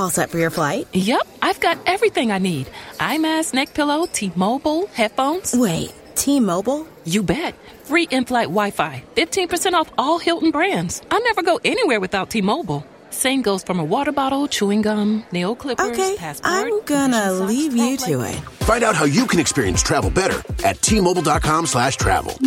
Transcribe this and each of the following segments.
All set for your flight? Yep, I've got everything I need. Eye mask, neck pillow, T-Mobile, headphones. Wait, T-Mobile? You bet. Free in-flight Wi-Fi. 15% off all Hilton brands. I never go anywhere without T-Mobile. Same goes from a water bottle, chewing gum, nail clippers, Okay, passport. I'm gonna socks, leave you to it. Find out how you can experience travel better at T-Mobile.com slash travel.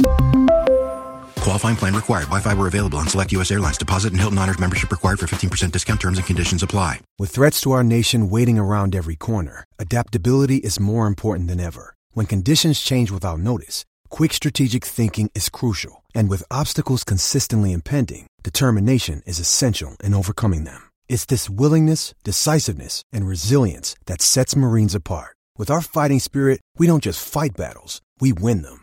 Qualifying plan required. Wi-Fi were available on select U.S. airlines. Deposit and Hilton Honors membership required for 15% discount. Terms and conditions apply. With threats to our nation waiting around every corner, adaptability is more important than ever. When conditions change without notice, quick strategic thinking is crucial. And with obstacles consistently impending, determination is essential in overcoming them. It's this willingness, decisiveness, and resilience that sets Marines apart. With our fighting spirit, we don't just fight battles, we win them.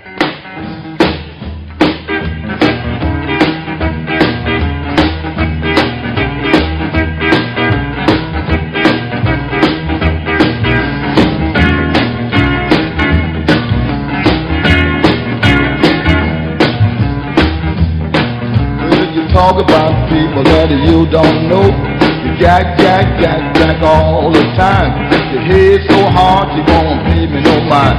talk about people that you don't know, you all the time. So hard you pay me no mind.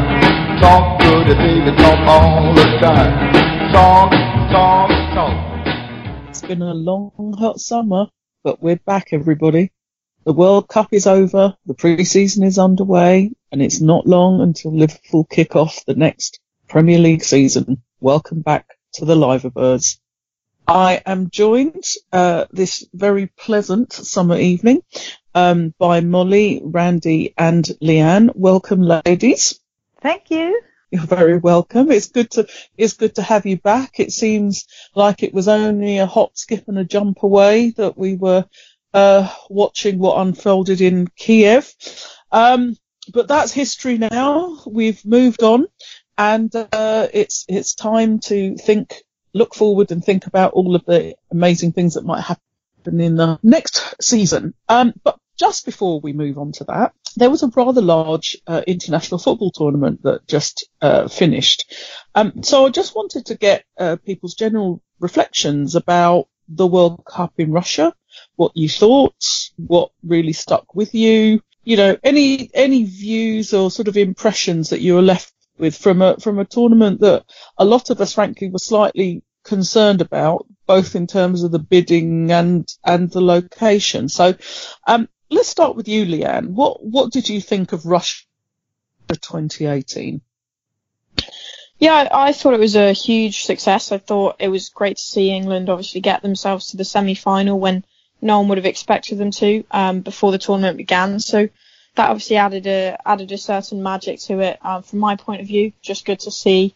Talk baby, talk all the time. Talk, talk, talk. It's been a long, hot summer, but we're back, everybody. The World Cup is over, the pre-season is underway, and it's not long until Liverpool kick off the next Premier League season. Welcome back to the Liverbirds. I am joined uh, this very pleasant summer evening um, by Mollie, Randi, and Leanne. Welcome, ladies. Thank you. You're very welcome. It's good to it's good to have you back. It seems like it was only a hop, skip, and a jump away that we were uh, watching what unfolded in Kiev. Um, but that's history now. We've moved on, and uh, it's it's time to think, look forward, and think about all of the amazing things that might happen in the next season. Um, but just before we move on to that, there was a rather large uh, international football tournament that just uh, finished. Um, so I just wanted to get uh, people's general reflections about the World Cup in Russia, what you thought, what really stuck with you, you know, any any views or sort of impressions that you were left with from a from a tournament that a lot of us, frankly, were slightly concerned about, both in terms of the bidding and and the location. So, um, let's start with you, Leanne. What what did you think of Russia 2018? Yeah, I, thought it was a huge success. I thought it was great to see England obviously get themselves to the semi-final when no one would have expected them to um, before the tournament began. So that obviously added a added a certain magic to it. Um, from my point of view, just good to see,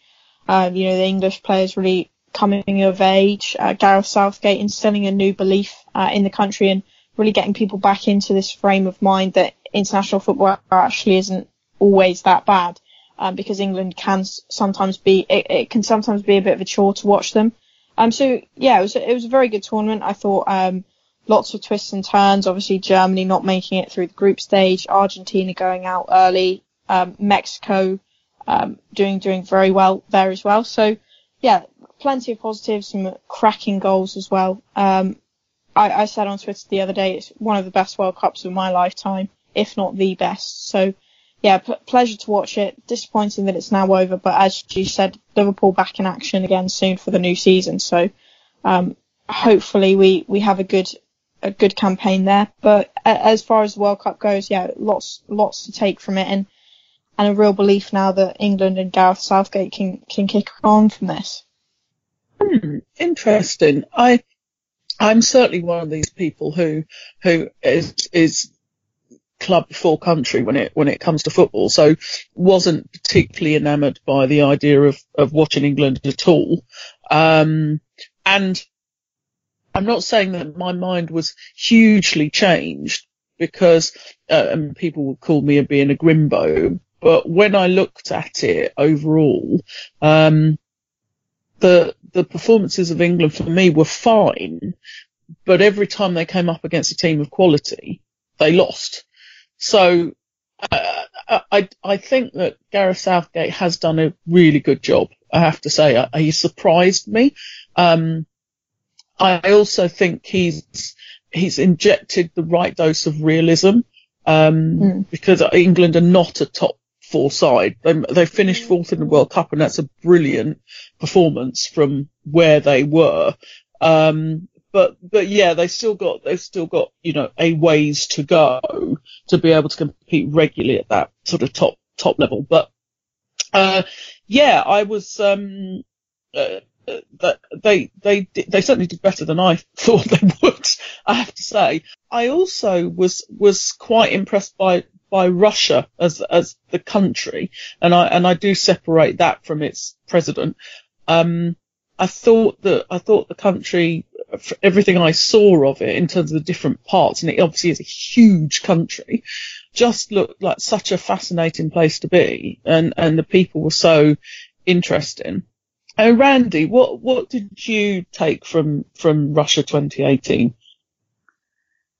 um, you know, the English players really coming of age. Uh, Gareth Southgate instilling a new belief uh, in the country and really getting people back into this frame of mind that international football actually isn't always that bad. Um, because England can sometimes be, it, it can sometimes be a bit of a chore to watch them. Um, so yeah, it was, it was a very good tournament. I thought, um, lots of twists and turns. Obviously, Germany not making it through the group stage, Argentina going out early, um, Mexico um, doing doing very well there as well. So yeah, plenty of positives, some cracking goals as well. Um, I, I said on Twitter the other day it's one of the best World Cups of my lifetime, if not the best. So yeah, p- pleasure to watch it. Disappointing that it's now over, but as you said, Liverpool back in action again soon for the new season. So um, hopefully we, we have a good a good campaign there. But as far as the World Cup goes, yeah, lots lots to take from it, and and a real belief now that England and Gareth Southgate can can kick on from this. Hmm, interesting. I I'm certainly one of these people who who is is club before country when it when it comes to football, so wasn't particularly enamoured by the idea of of watching England at all. Um, and I'm not saying that my mind was hugely changed because uh, and people would call me a being a grimbo, but when I looked at it overall, um, the the performances of England for me were fine, but every time they came up against a team of quality, they lost. So uh, I I think that Gareth Southgate has done a really good job. I have to say, uh, he surprised me. Um, I also think he's he's injected the right dose of realism um, mm. because England are not a top four side. They they finished fourth in the World Cup, and that's a brilliant performance from where they were. Um, but but yeah, they still got they've still got you know a ways to go to be able to compete regularly at that sort of top top level. But uh, yeah, I was um, uh, they they they certainly did better than I thought they would. I have to say. I also was was quite impressed by by Russia as as the country, and I and I do separate that from its president. Um, I thought that I thought the country, everything I saw of it in terms of the different parts, and it obviously is a huge country, just looked like such a fascinating place to be, and and the people were so interesting. Oh, Randi, what what did you take from from Russia 2018?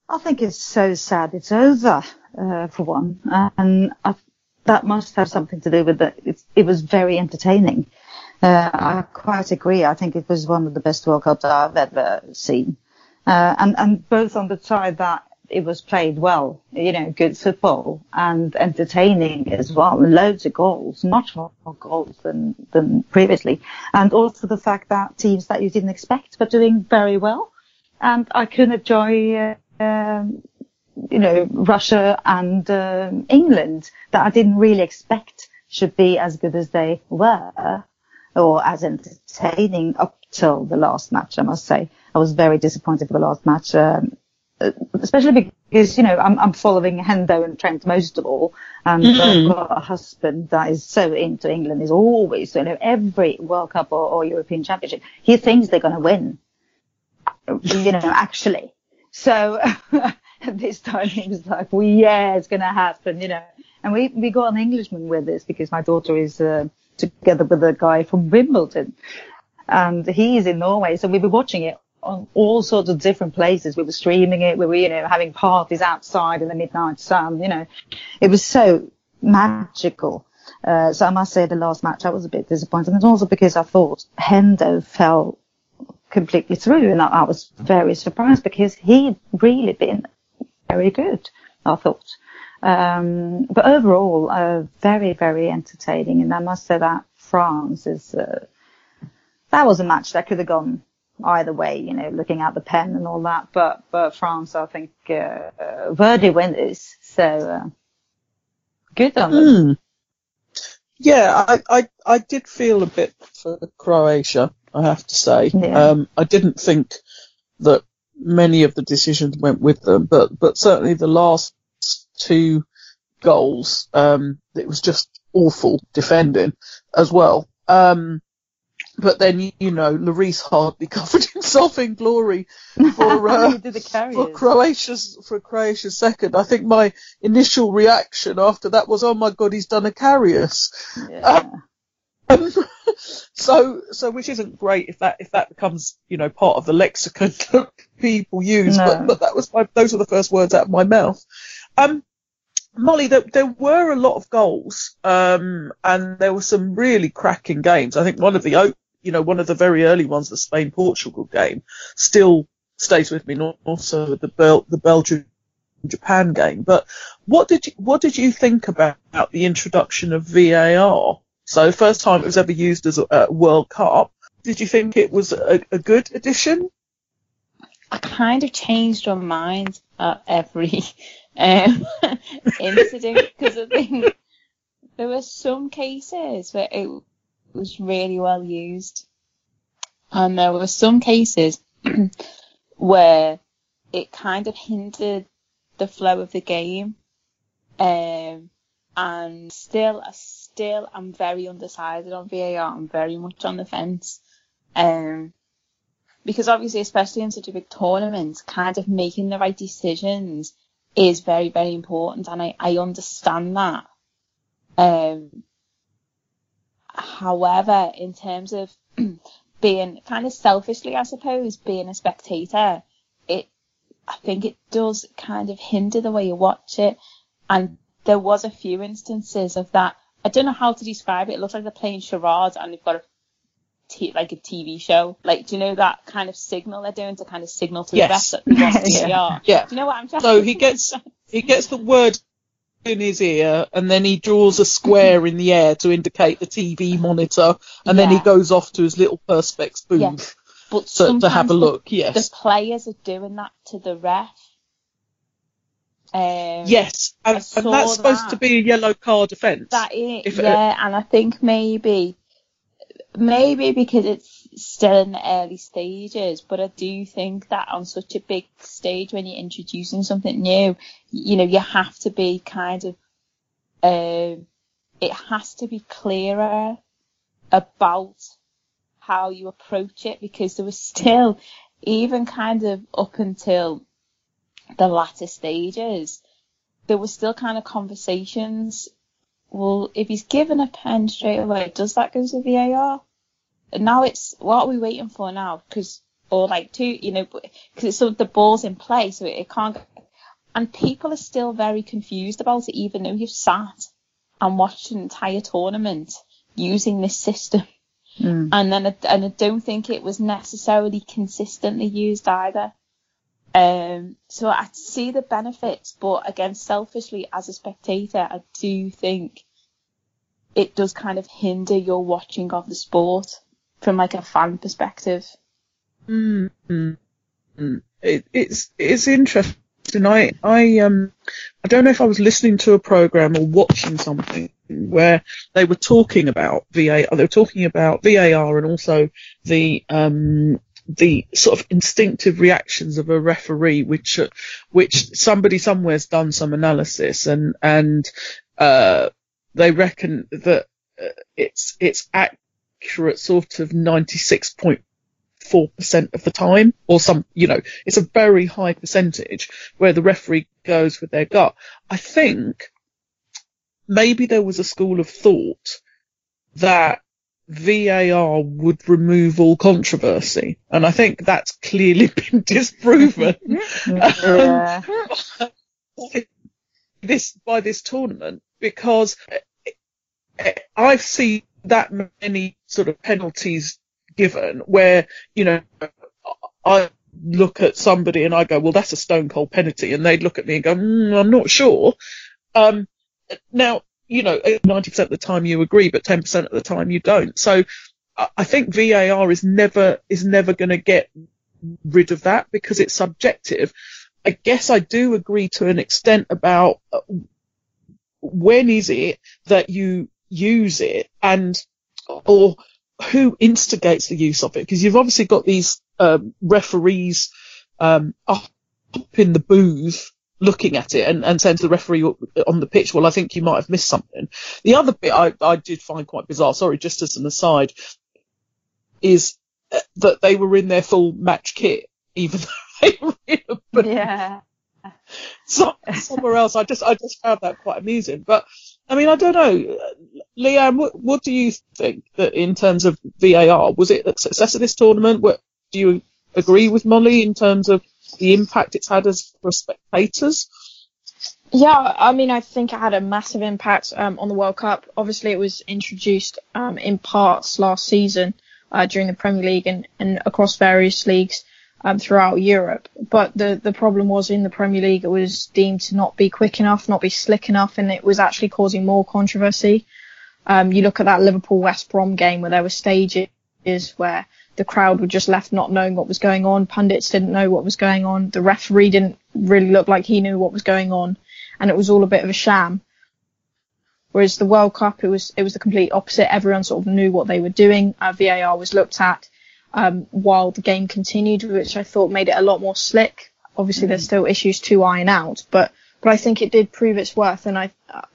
I think it's so sad it's over uh, for one, and I, that must have something to do with that. It was very entertaining. Uh, I quite agree. I think it was one of the best World Cups I've ever seen, uh, and and both on the side that it was played well, you know, good football and entertaining as well. Loads of goals, much more goals than, than previously. And also the fact that teams that you didn't expect were doing very well. And I could enjoy, uh, um, you know, Russia and uh, England that I didn't really expect should be as good as they were or as entertaining up till the last match, I must say. I was very disappointed with the last match. Um, especially because you know I'm, I'm following Hendo and Trent most of all, and mm. I've got a husband that is so into England. Is always you know every World Cup or, or European Championship he thinks they're going to win. You know, actually. So this time he was like, "We yeah, it's going to happen," you know. And we we got an Englishman with us because my daughter is uh, together with a guy from Wimbledon, and he is in Norway, so we were watching it on all sorts of different places. We were streaming it. We were, you know, having parties outside in the midnight sun. You know, it was so magical. Uh, so I must say the last match I was a bit disappointed, and also because I thought Hendo fell completely through, and I, I was very surprised because he'd really been very good. I thought. Um, but overall, uh, very, very entertaining. And I must say that France is, uh, that was a match that could have gone either way, you know, looking at the pen and all that. But but France, I think, uh, Verdi winners. So uh, good on them. Mm. Yeah, I, I I did feel a bit for Croatia. I have to say, yeah. um, I didn't think that many of the decisions went with them, but but certainly the last two goals, um, it was just awful defending as well. Um, but then you know, Lloris hardly covered himself in glory for uh, for Croatia's for Croatia's second. I think my initial reaction after that was, "Oh my God, he's done a Karius." Yeah. Um, so so which isn't great if that if that becomes you know part of the lexicon that people use. No. But but that was my those were the first words out of my mouth. Um, Mollie, there, there, were a lot of goals, um, and there were some really cracking games. I think one of the you know, one of the very early ones, the Spain Portugal game, still stays with me, also the Bel- the Belgium Japan game. But what did you, what did you think about, about the introduction of VAR? So first time it was ever used as a, a World Cup. Did you think it was a, a good addition? I kind of changed my mind at every um, incident because I think there were some cases where it was really well used. And there were some cases where it kind of hindered the flow of the game. Um, and still, still, I'm very undecided on VAR. I'm very much on the fence. Um, because obviously, especially in such a big tournament, kind of making the right decisions is very, very important, and I, I understand that. Um, however, in terms of being kind of selfishly, I suppose, being a spectator, it, I think it does kind of hinder the way you watch it. And there was a few instances of that. I don't know how to describe it. It looks like they're playing charades and they've got a t- like a TV show. Like, do you know that kind of signal they're doing to kind of signal to Yes. the rest that they want Yeah. are? Yeah. Do you know what I'm trying So he gets he gets the word in his ear, and then he draws a square in the air to indicate the TV monitor, and then he goes off to his little perspex booth Yeah. But to, to have a the- look. Yes. The players are doing that to the ref. Um, Yes, and, and that's supposed that. to be a yellow card offence. That is, it- yeah, and I think maybe, maybe because it's still in the early stages, but I do think that on such a big stage when you're introducing something new, you know, you have to be kind of, um, it has to be clearer about how you approach it because there was still, even kind of up until the latter stages, there was still kind of conversations. Well, if he's given a pen straight away, does that go to VAR? And now it's what are we waiting for now? Because or like two, you know, because it's sort of the ball's in play, so it, it can't. Go, and people are still very confused about it, even though you've sat and watched an entire tournament using this system. Mm. And then, I, and I don't think it was necessarily consistently used either. Um, so I see the benefits, but again, selfishly as a spectator, I do think it does kind of hinder your watching of the sport from like a fan perspective. Mm, mm, mm. It, it's it's interesting. I I um I don't know if I was listening to a program or watching something where they were talking about VAR. They were talking about VAR and also the um the sort of instinctive reactions of a referee, which which somebody somewhere's done some analysis and and uh they reckon that uh, it's it's accurate sort of ninety six point four percent of the time, or some, you know, it's a very high percentage where the referee goes with their gut. I think maybe there was a school of thought that VAR would remove all controversy, and I think that's clearly been disproven Yeah. by this by this tournament because I've seen that many sort of penalties given where you know I look at somebody and I go, well, that's a stone cold penalty, and they'd look at me and go, mm, I'm not sure. Um, now, you know, 90% of the time you agree, but 10% of the time you don't. So I think VAR is never is never going to get rid of that because it's subjective. I guess I do agree to an extent about uh, when is it that you use it and or who instigates the use of it because you've obviously got these um, referees um, up in the booth looking at it and, and saying to the referee on the pitch, well, I think you might have missed something. The other bit I, I did find quite bizarre, sorry, just as an aside, is uh, that they were in their full match kit, even though they were in a booth Yeah. so, somewhere else. I just I just found that quite amusing. But I mean, I don't know, Leanne. What what do you think that in terms of VAR was it a success of this tournament? What do you agree with Mollie in terms of the impact it's had as for spectators? Yeah, I mean, I think it had a massive impact um, on the World Cup. Obviously, it was introduced um, in parts last season uh, during the Premier League and, and across various leagues um, throughout Europe. But the, the problem was in the Premier League, it was deemed to not be quick enough, not be slick enough, and it was actually causing more controversy. Um, you look at that Liverpool West Brom game where there were stages where the crowd were just left not knowing what was going on. Pundits didn't know what was going on. The referee didn't really look like he knew what was going on, and it was all a bit of a sham. Whereas the World Cup, it was it was the complete opposite. Everyone sort of knew what they were doing. Uh, VAR was looked at um, while the game continued, which I thought made it a lot more slick. Obviously, there's still issues to iron out, but but I think it did prove its worth, and I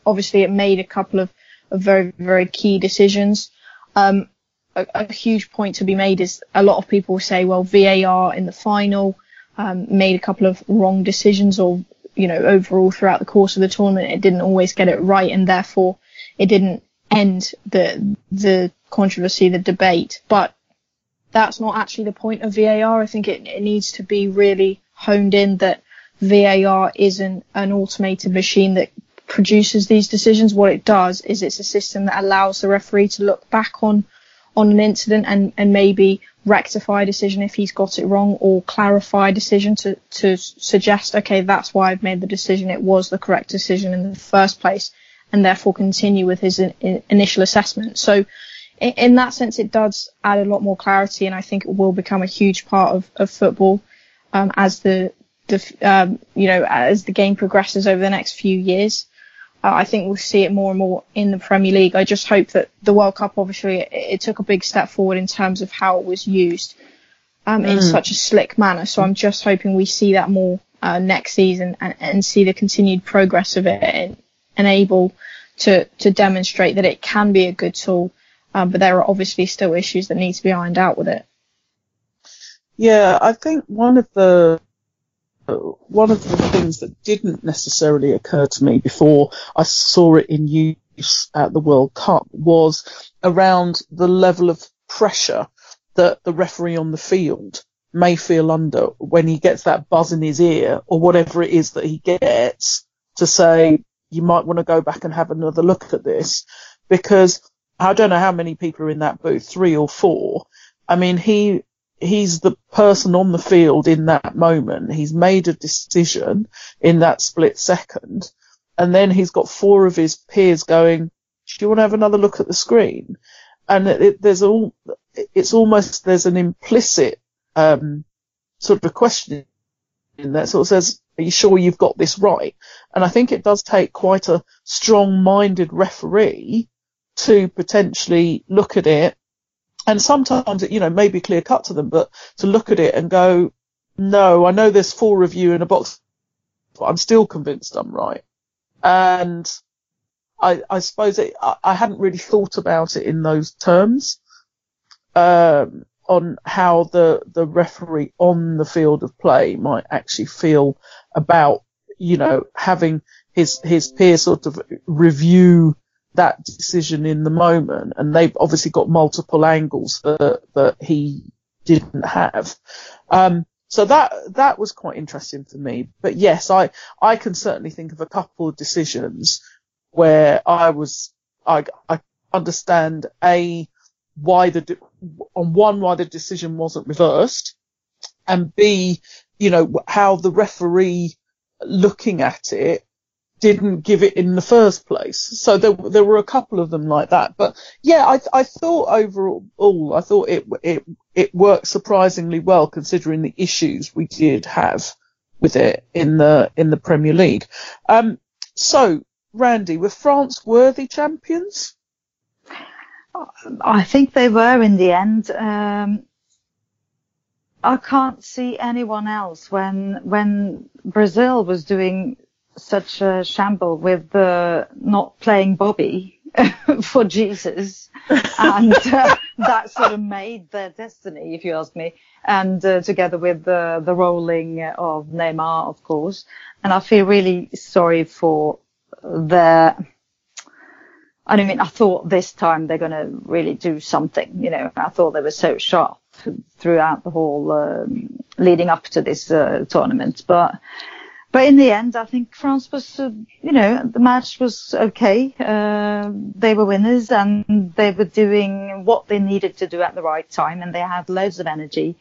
obviously it made a couple of, of very very key decisions. Um, a, a, huge point to be made is a lot of people say, well, VAR in the final um, made a couple of wrong decisions, or you know, overall throughout the course of the tournament, it didn't always get it right, and therefore it didn't end the the controversy, the debate. But that's not actually the point of VAR. I think it, it needs to be really honed in that VAR isn't an automated machine that produces these decisions. What it does is it's a system that allows the referee to look back on on an incident and, and maybe rectify a decision if he's got it wrong or clarify a decision to, to suggest, okay, that's why I've made the decision. It was the correct decision in the first place and therefore continue with his in, in, initial assessment. So in, in, that sense, it does add a lot more clarity and I think it will become a huge part of, of football um, as the, the um, you know, as the game progresses over the next few years. Uh, I think we'll see it more and more in the Premier League. I just hope that the World Cup, obviously, it, it took a big step forward in terms of how it was used um, mm. in such a slick manner. So I'm just hoping we see that more uh, next season and, and, see the continued progress of it and, and able to, to demonstrate that it can be a good tool. Um, but there are obviously still issues that need to be ironed out with it. Yeah, I think one of the one of the things that didn't necessarily occur to me before I saw it in use at the World Cup was around the level of pressure that the referee on the field may feel under when he gets that buzz in his ear or whatever it is that he gets to say, you might want to go back and have another look at this because I don't know how many people are in that booth, three or four. I mean, he he's the person on the field in that moment. He's made a decision in that split second. And then he's got four of his peers going, do you want to have another look at the screen? And it, it, there's all, it's almost, there's an implicit, um, sort of a question in that sort of says, are you sure you've got this right? And I think it does take quite a strong minded referee to potentially look at it and sometimes it, you know, may be clear cut to them, but to look at it and go, no, I know there's four of you in a box, but I'm still convinced I'm right. And I, I suppose it, I, I hadn't really thought about it in those terms, um, on how the, the referee on the field of play might actually feel about, you know, having his, his peer sort of review that decision in the moment, and they've obviously got multiple angles that that he didn't have. Um, so that that was quite interesting for me. But yes, I I can certainly think of a couple of decisions where I was I I understand a why the on one why the decision wasn't reversed, and b you know how the referee looking at it didn't give it in the first place. So there, there were a couple of them like that. But yeah, I, I thought overall, I thought it, it, it worked surprisingly well considering the issues we did have with it in the, in the Premier League. Um, so Randi, were France worthy champions? I think they were in the end. Um, I can't see anyone else when when Brazil was doing such a shamble with uh, not playing Bobby for Jesus, and uh, that sort of made their destiny, if you ask me. And uh, together with the the rolling of Neymar, of course, and I feel really sorry for their. I mean, I thought this time they're going to really do something. You know, I thought they were so sharp throughout the whole um, leading up to this uh, tournament, but but in the end, I think France was, uh, you know, the match was okay. Uh, they were winners and they were doing what they needed to do at the right time and they had loads of energy.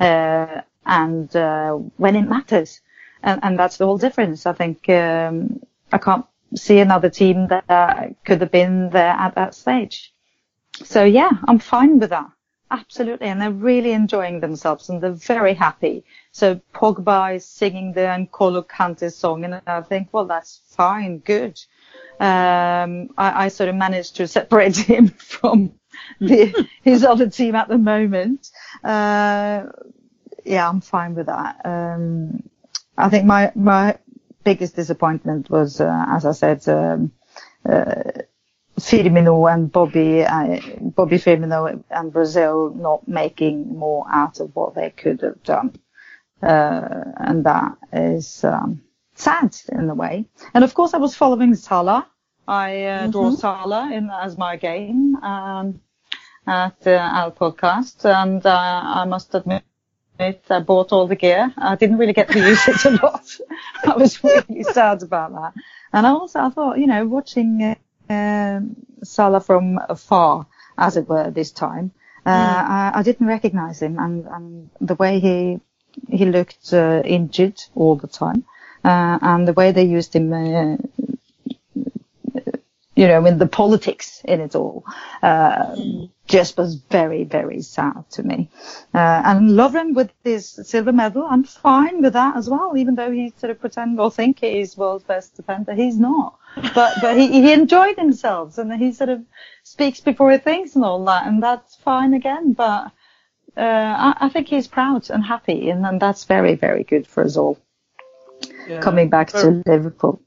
Uh, and, uh, when it matters. And, and, that's the whole difference. I think, um, I can't see another team that could have been there at that stage. So yeah, I'm fine with that. Absolutely. And they're really enjoying themselves and they're very happy. So Pogba is singing the N'Golo Kante song and I think, well, that's fine, good. Um, I, I, sort of managed to separate him from the, his other team at the moment. Uh, yeah, I'm fine with that. Um, I think my, my biggest disappointment was, uh, as I said, um, uh, Firmino and Bobby, uh, Bobby Firmino and Brazil not making more out of what they could have done. Uh, and that is um, sad in a way. And of course, I was following Salah. I uh, Mm-hmm. draw Salah in as my game um, at uh, our podcast, and uh, I must admit. I bought all the gear. I didn't really get to use it a lot. I was really sad about that. And I also I thought, you know, watching uh, um, Salah from afar, as it were, this time, uh, I, I didn't recognise him, and, and the way he he looked uh, injured all the time, uh, and the way they used him, uh, you know, in the politics in it all, uh, just was very, very sad to me. Uh, and Lovren with his silver medal, I'm fine with that as well, even though he sort of pretend or think he's world's best defender. He's not. But, but he, he enjoyed himself and he sort of speaks before he thinks and all that, and that's fine again. But, uh, I, I think he's proud and happy, and, and that's very, very good for us all. Yeah. Coming back to Liverpool.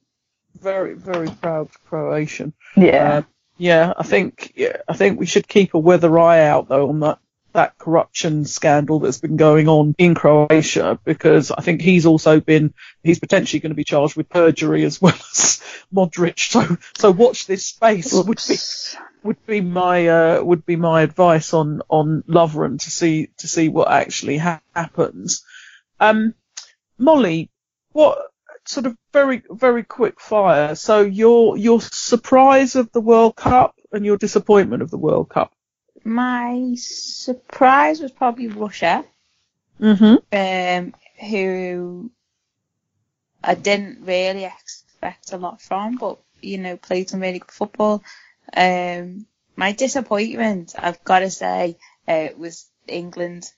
Very, very proud Croatian. Yeah. Uh, yeah, I think yeah, I think we should keep a weather eye out though on that that corruption scandal that's been going on in Croatia because I think he's also been he's potentially going to be charged with perjury as well as Modric. So so watch this space would be would be my uh, would be my advice on on Lovren to see to see what actually ha- happens. Um, Mollie, what sort of very very quick fire? So your your surprise of the World Cup and your disappointment of the World Cup. My surprise was probably Russia, Mm-hmm. um, who I didn't really expect a lot from, but you know played some really good football. Um, my disappointment, I've got to say, uh, was England,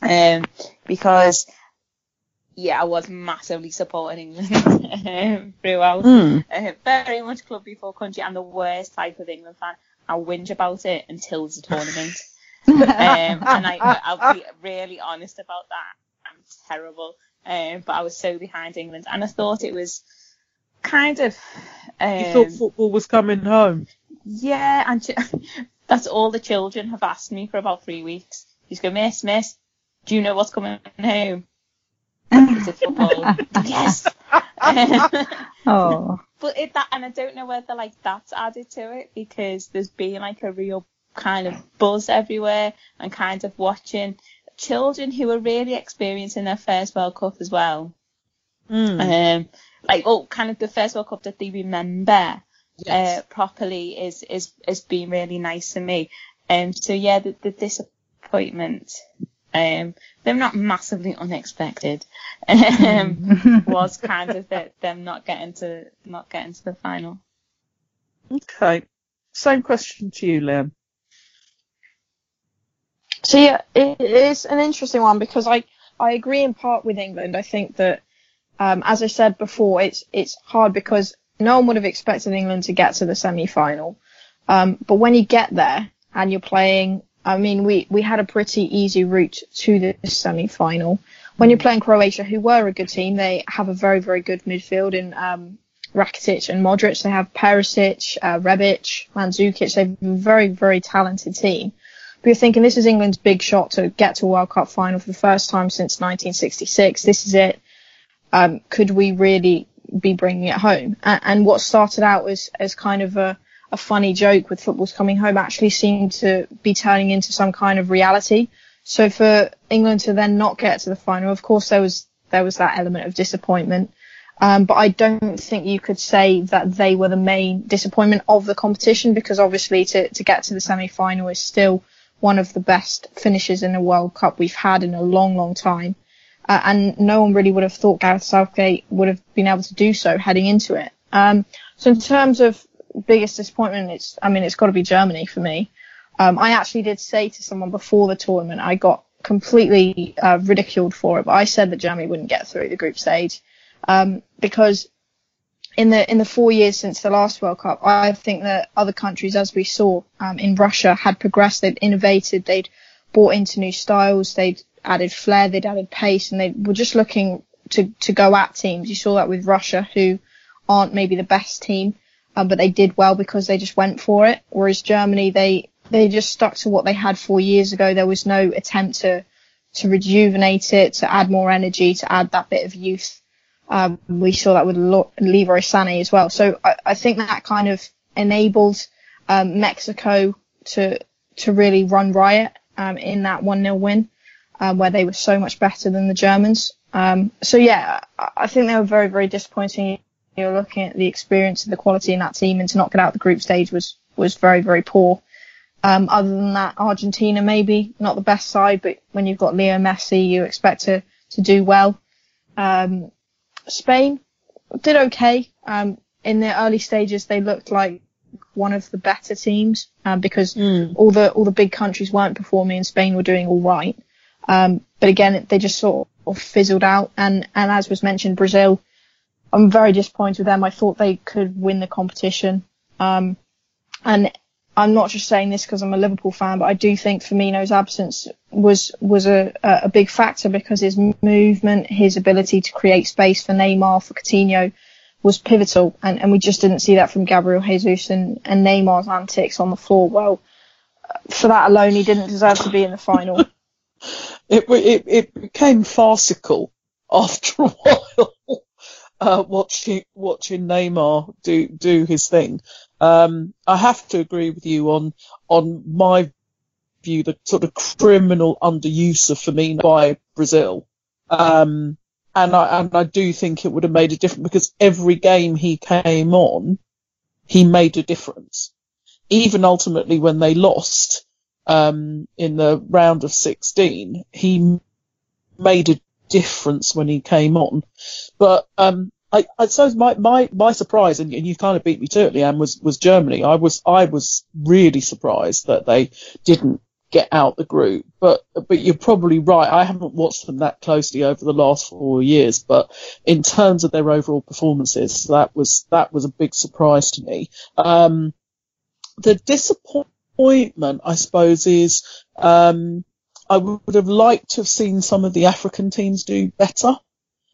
um, because yeah, I was massively supporting England um, throughout. Mm. Uh, very much club before country. I'm the worst type of England fan. I'll whinge about it until the tournament. um, and I, I'll be really honest about that. I'm terrible. Um, but I was so behind England, and I thought it was kind of. Um, You thought football was coming home. yeah, and ch- that's all the children have asked me for about three weeks. He's go, Miss, Miss, do you know what's coming home? Is it football? yes. Oh. But it that, and I don't know whether like that's added to it because there's been like a real kind of buzz everywhere and kind of watching children who are really experiencing their first World Cup as well. Mm. Um, like oh, kind of the first World Cup that they remember Yes. uh, properly is is is been really nice to me. Um, so yeah, the, the disappointment. Um, they're not massively unexpected. Um, was kind of that them not getting to not getting to the final. Okay. Same question to you, Leanne. So yeah, it is an interesting one because I, I agree in part with England. I think that, um, as I said before, it's it's hard because no one would have expected England to get to the semi-final. Um, but when you get there and you're playing, I mean, we, we had a pretty easy route to the semi-final. When you're playing Croatia, who were a good team, they have a very, very good midfield in um, Rakitic and Modric. They have Perisic, uh, Rebic, Mandzukic. They're a very, very talented team. But you're thinking this is England's big shot to get to a World Cup final for the first time since 1966. This is it. Um, could we really be bringing it home? And, and what started out as, as kind of a, a funny joke with football's coming home actually seemed to be turning into some kind of reality. So for England to then not get to the final, of course there was there was that element of disappointment. Um, but I don't think you could say that they were the main disappointment of the competition because obviously to, to get to the semi-final is still one of the best finishes in a World Cup we've had in a long, long time. Uh, and no one really would have thought Gareth Southgate would have been able to do so heading into it. Um, so in terms of biggest disappointment, it's, I mean, it's got to be Germany for me. Um, I actually did say to someone before the tournament, I got completely uh, ridiculed for it, but I said that Germany wouldn't get through the group stage um, because in the in the four years since the last World Cup, I think that other countries, as we saw um, in Russia, had progressed. They'd innovated. They'd bought into new styles. They'd added flair. They'd added pace, and they were just looking to, to go at teams. You saw that with Russia, who aren't maybe the best team, um, but they did well because they just went for it. Whereas Germany, they they just stuck to what they had four years ago. There was no attempt to to rejuvenate it, to add more energy, to add that bit of youth. Um, we saw that with Leroy Sané as well. So I, I think that kind of enabled um, Mexico to to really run riot um, in that one 0 win, um, where they were so much better than the Germans. Um, so yeah, I think they were very very disappointing. You're looking at the experience and the quality in that team, and to not get out the group stage was was very very poor. Um, other than that, Argentina maybe not the best side, but when you've got Leo Messi, you expect to to do well. Um, Spain did okay. Um, in the early stages, they looked like one of the better teams um, because mm. all the all the big countries weren't performing, and Spain were doing all right. Um, but again, they just sort of fizzled out. And and as was mentioned, Brazil, I'm very disappointed with them. I thought they could win the competition. Um, and I'm not just saying this because I'm a Liverpool fan, but I do think Firmino's absence was was a, a big factor because his movement, his ability to create space for Neymar, for Coutinho, was pivotal, and, and we just didn't see that from Gabriel Jesus and, and Neymar's antics on the floor. Well, for that alone, he didn't deserve to be in the final. it, it it became farcical after a while. Uh, watching watching Neymar do do his thing. Um, I have to agree with you on on my view the sort of criminal underuse of Firmino by Brazil. Um, and I and I do think it would have made a difference because every game he came on, he made a difference. Even ultimately when they lost um, in the round of 16, he made a difference when he came on. But um, I, I suppose my, my, my surprise, and, and you kind of beat me to it, Leanne, was, was Germany. I was, I was really surprised that they didn't get out the group. But, but you're probably right. I haven't watched them that closely over the last four years, but in terms of their overall performances, that was, that was a big surprise to me. Um, the disappointment, I suppose, is, um, I would have liked to have seen some of the African teams do better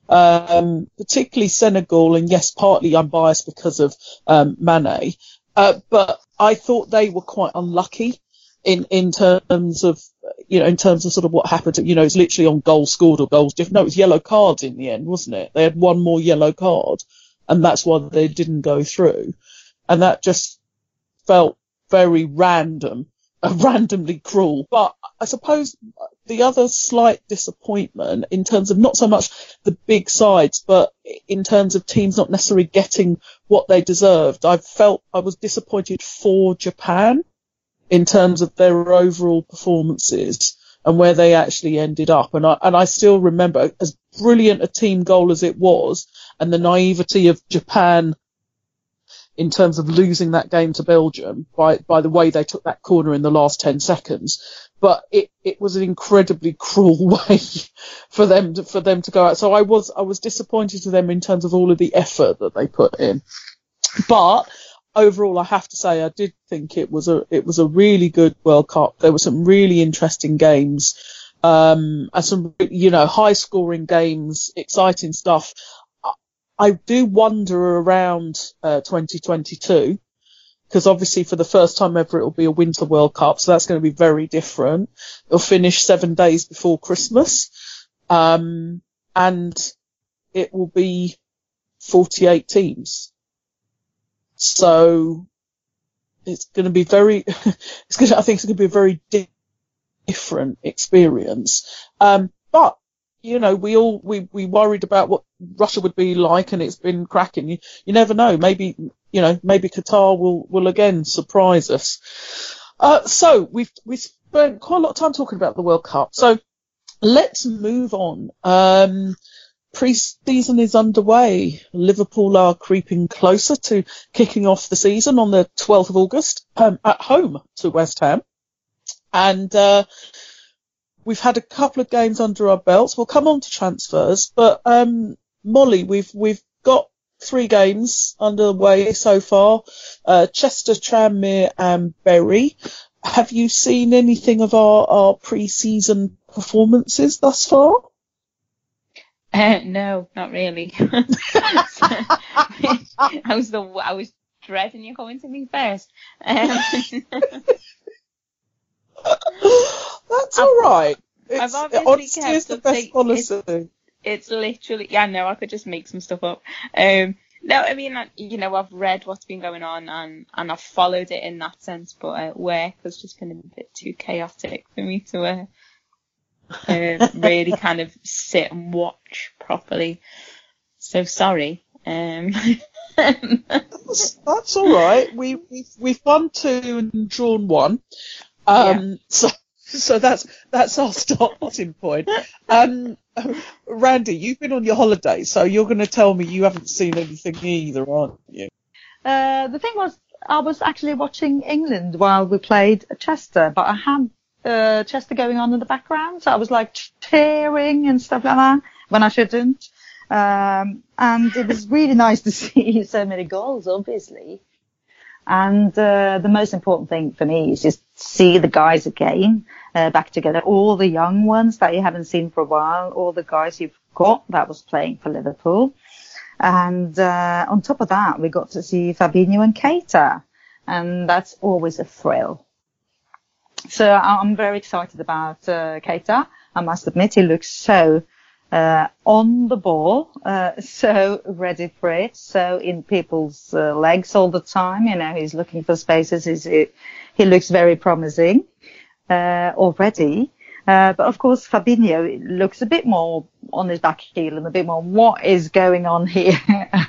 um, particularly Senegal, and yes, partly I'm biased because of um, Mane, uh, but I thought they were quite unlucky in in terms of you know in terms of sort of what happened. You know, it's literally on goals scored or goals different. No, it was yellow cards in the end, wasn't it? They had one more yellow card, and that's why they didn't go through, and that just felt very random randomly cruel. But I suppose the other slight disappointment in terms of not so much the big sides, but in terms of teams not necessarily getting what they deserved, I felt I was disappointed for Japan in terms of their overall performances and where they actually ended up. And I, and I still remember as brilliant a team goal as it was and the naivety of Japan in terms of losing that game to Belgium by, by the way they took that corner in the last 10 seconds. But it, it was an incredibly cruel way for them to, for them to go out. So I was, I was disappointed to them in terms of all of the effort that they put in. But overall, I have to say, I did think it was a, it was a really good World Cup. There were some really interesting games. Um, and some, you know, high scoring games, exciting stuff. I do wonder around uh, 2022 because obviously for the first time ever it'll be a Winter World Cup, so that's going to be very different. It'll finish seven days before Christmas, um, and it will be 48 teams. So it's going to be very, it's going to, I think it's going to be a very di- different experience. Um, but you know, we all we we worried about what Russia would be like, and it's been cracking. You you never know. Maybe you know, maybe Qatar will will again surprise us. Uh, so we've we spent quite a lot of time talking about the World Cup. So let's move on. Um, pre-season is underway. Liverpool are creeping closer to kicking off the season on the 12th of August um, at home to West Ham, and. Uh, We've had a couple of games under our belts. We'll come on to transfers, but um, Mollie, we've we've got three games underway so far. Uh, Chester, Tranmere, and Bury. Have you seen anything of our, our pre-season performances thus far? Uh, no, not really. I was the I was dreading you coming to me first. Um, That's all right. It's, I've obviously kept the best policy. it's literally yeah no i could just make some stuff up um no i mean I- you know i've read what's been going on and and i've followed it in that sense but uh, work has just been a bit too chaotic for me to uh, uh, really kind of sit and watch properly so sorry um That's, that's all right. We we've, we've won two and drawn one. Um, so so that's that's our starting point. Um, Randi, you've been on your holiday, so you're going to tell me you haven't seen anything either, aren't you? Uh, the thing was, I was actually watching England while we played Chester, but I had uh, Chester going on in the background, so I was like cheering and stuff like that when I shouldn't. Um, and it was really nice to see so many goals, obviously. And uh, the most important thing for me is just see the guys again uh, back together. All the young ones that you haven't seen for a while, all the guys you've got that was playing for Liverpool. And uh, on top of that, we got to see Fabinho and Keita, and that's always a thrill. So I'm very excited about uh, Keita. I must admit, he looks so uh, on the ball, uh, so ready for it, so in people's uh, legs all the time. You know, he's looking for spaces. He's, he, he looks very promising uh, already. Uh, but of course, Fabinho looks a bit more on his back heel and a bit more, what is going on here?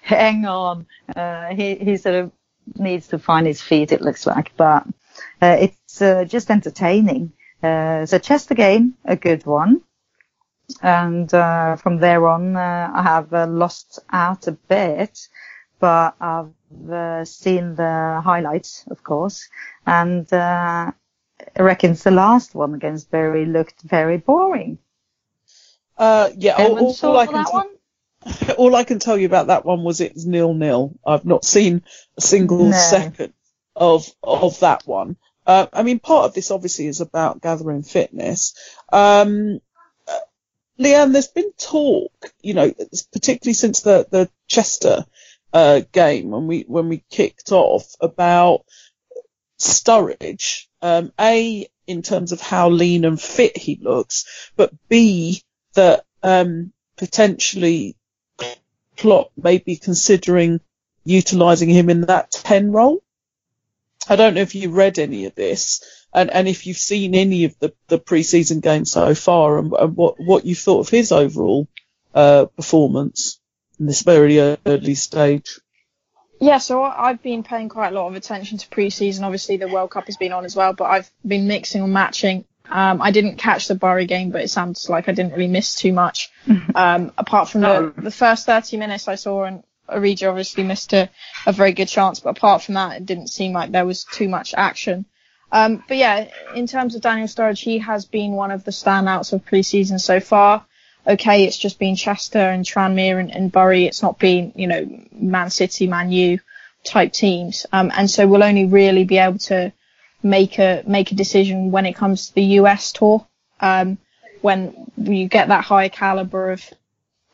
Hang on. Uh, he, he sort of needs to find his feet, it looks like. But it's just entertaining. Uh, so Chester game, a good one. And uh, from there on, uh, I have uh, lost out a bit, but I've uh, seen the highlights, of course. And uh, I reckon the last one against Bury looked very boring. Uh, yeah, all, all, all I can tell- all I can tell you about that one was it's nil nil. I've not seen a single No. second of of that one. Uh, I mean, part of this obviously is about gathering fitness. Um, Leanne, there's been talk, you know, particularly since the the Chester uh, game when we when we kicked off about Sturridge. Um, a in terms of how lean and fit he looks, but B that um, potentially Klopp may be considering utilising him in that 10 role. I don't know if you read any of this and, and if you've seen any of the, the pre-season games so far and, and what, what you thought of his overall uh, performance in this very early stage. Yeah, so I- I've been paying quite a lot of attention to pre-season. Obviously, the World Cup has been on as well, but I've been mixing and matching. Um, I didn't catch the Bury game, but it sounds like I didn't really miss too much. Um, apart from the, the first 30 minutes I saw, and Origi obviously missed a, a very good chance, but apart from that, it didn't seem like there was too much action. Um, but yeah, in terms of Daniel Sturridge, he has been one of the standouts of pre-season so far. Okay, it's just been Chester and Tranmere and, and Bury. It's not been, you know, Man City, Man U type teams. Um, and so we'll only really be able to make a make a decision when it comes to the US tour. Um, when you get that high caliber of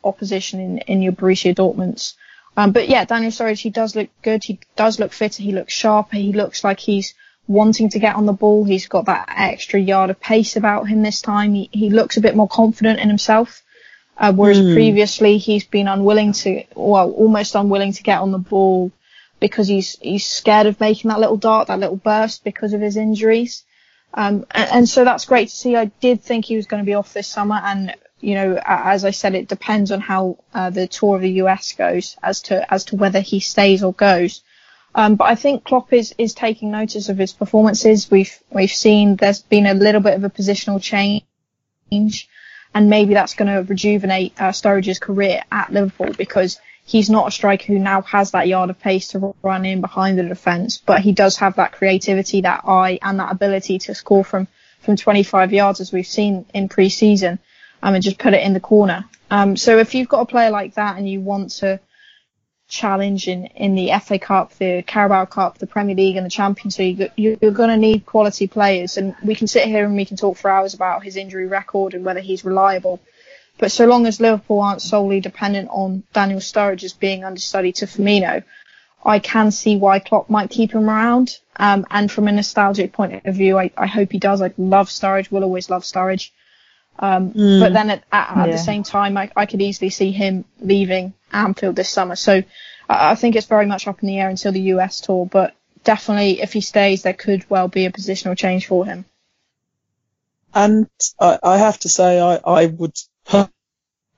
opposition in, in your Borussia Dortmunds. Um, but yeah, Daniel Sturridge, he does look good. He does look fitter. He looks sharper. He looks like he's wanting to get on the ball. He's got that extra yard of pace about him this time. He, he looks a bit more confident in himself. Uh, whereas Hmm. previously he's been unwilling to, well, almost unwilling to get on the ball because he's he's scared of making that little dart, that little burst because of his injuries. Um, and, and so that's great to see. I did think he was going to be off this summer, and you know, as I said, it depends on how uh, the tour of the US goes as to as to whether he stays or goes. Um, but I think Klopp is is taking notice of his performances. We've we've seen there's been a little bit of a positional change, and maybe that's going to rejuvenate uh, Sturridge's career at Liverpool because he's not a striker who now has that yard of pace to run in behind the defence, but he does have that creativity, that eye, and that ability to score from from 25 yards as we've seen in pre-season, um, and just put it in the corner. Um, so if you've got a player like that and you want to challenge in, in the FA Cup, the Carabao Cup, the Premier League and the Champions League, you- you're going to need quality players. And we can sit here and we can talk for hours about his injury record and whether he's reliable. but so long as Liverpool aren't solely dependent on Daniel Sturridge as being understudy to Firmino, I can see why Klopp might keep him around. Um, and from a nostalgic point of view, I, I hope he does. I love Sturridge, will always love Sturridge. Um, Mm. But then at, at, at Yeah. the same time, I, I could easily see him leaving Anfield this summer. So I, I think it's very much up in the air until the US tour. But definitely, if he stays, there could well be a positional change for him. And I, I have to say, I, I would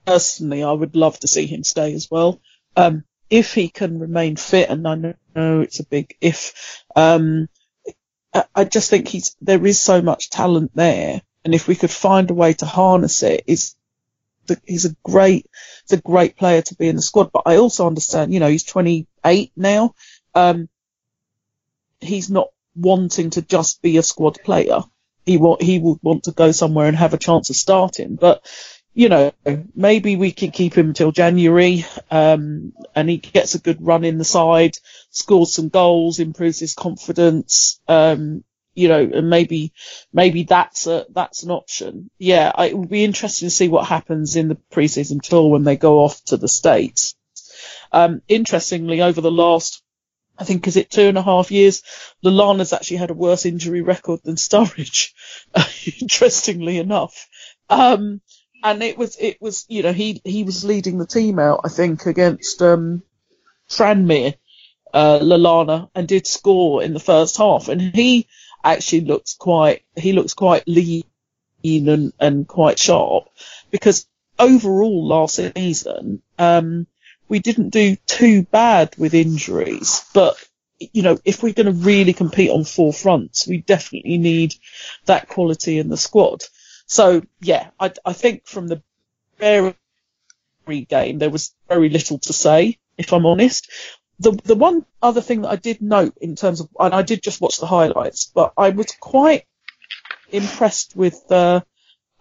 personally, I would love to see him stay as well. Um, if he can remain fit, and I know it's a big if, um, I, I just think he's there is so much talent there, and if we could find a way to harness it, is the, he's a great, he's a great player to be in the squad. But I also understand, you know, he's 28 now. Um, he's not wanting to just be a squad player. He wa- he would want to go somewhere and have a chance of starting. But you know, maybe we can keep him till January, um, and he gets a good run in the side, scores some goals, improves his confidence, um, you know, and maybe, maybe that's a, that's an option. Yeah, I, it would be interesting to see what happens in the preseason tour when they go off to the States. Um, interestingly, over the last, I think, is it two and a half years, Lallana's actually had a worse injury record than Sturridge, interestingly enough. Um, and it was, it was, you know, he, he was leading the team out, I think, against, um, Tranmere, uh, Lallana and did score in the first half. And he actually looks quite, he looks quite lean and, and quite sharp because overall last season, um, we didn't do too bad with injuries, but you know, if we're going to really compete on four fronts, we definitely need that quality in the squad. So yeah, I, I think from the Bury game, there was very little to say, if I'm honest. The the one other thing that I did note in terms of, and I did just watch the highlights, but I was quite impressed with uh,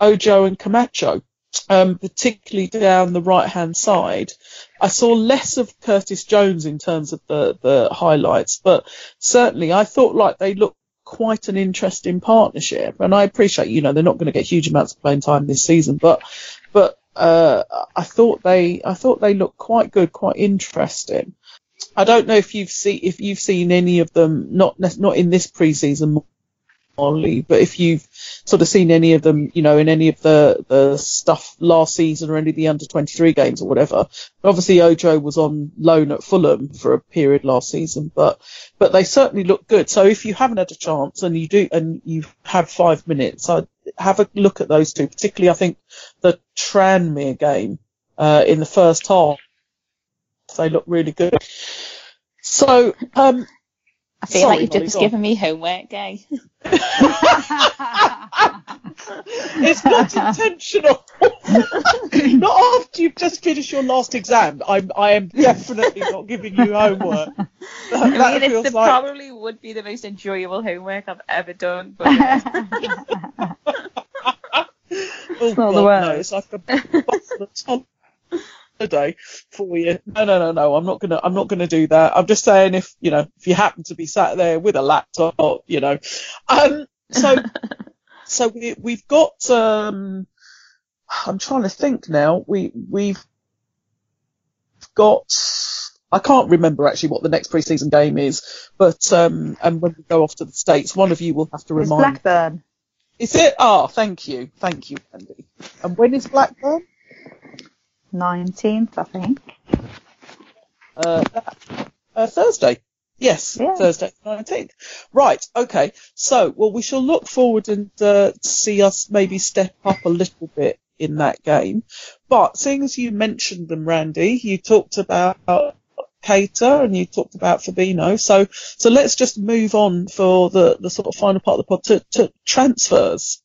Ojo and Camacho, um, particularly down the right hand side. I saw less of Curtis Jones in terms of the the highlights, but certainly I thought like they looked quite an interesting partnership. And I appreciate, you know, they're not going to get huge amounts of playing time this season, but but uh, I thought they I thought they looked quite good, quite interesting. I don't know if you've seen if you've seen any of them, not not in this preseason, Mollie, but if you've sort of seen any of them, you know, in any of the the stuff last season or any of the under 23 games or whatever. Obviously, Ojo was on loan at Fulham for a period last season, but but they certainly look good. So if you haven't had a chance and you do and you have five minutes, I'd have a look at those two. Particularly, I think the Tranmere game uh, in the first half, they look really good. So um, I feel Sorry, like you've Mollie, just go on. given me homework, Gae. it's not intentional. not after you've just finished your last exam. I'm I am definitely not giving you homework. That, I mean, that it feels the- like probably would be the most enjoyable homework I've ever done. But oh, not the God, word. no, it's like a bottle of holiday for you. No, no, no, no. I'm not gonna. I'm not gonna do that. I'm just saying if you know if you happen to be sat there with a laptop, you know. Um. So so we we've got. Um. I'm trying to think now. We we've got. I can't remember actually what the next preseason game is, but um, and when we go off to the states, one of you will have to It's remind. Blackburn. Is it? Ah, thank you, thank you, Andy. And when is Blackburn? 19th, I think. Uh, uh, Thursday. Yes, Yeah. Thursday, nineteenth. Right. Okay. So, well, we shall look forward and uh, see us maybe step up a little bit in that game. But seeing as you mentioned them, Randi, you talked about Keita and you talked about Fabinho. So, so let's just move on for the, the sort of final part of the pod to, to transfers.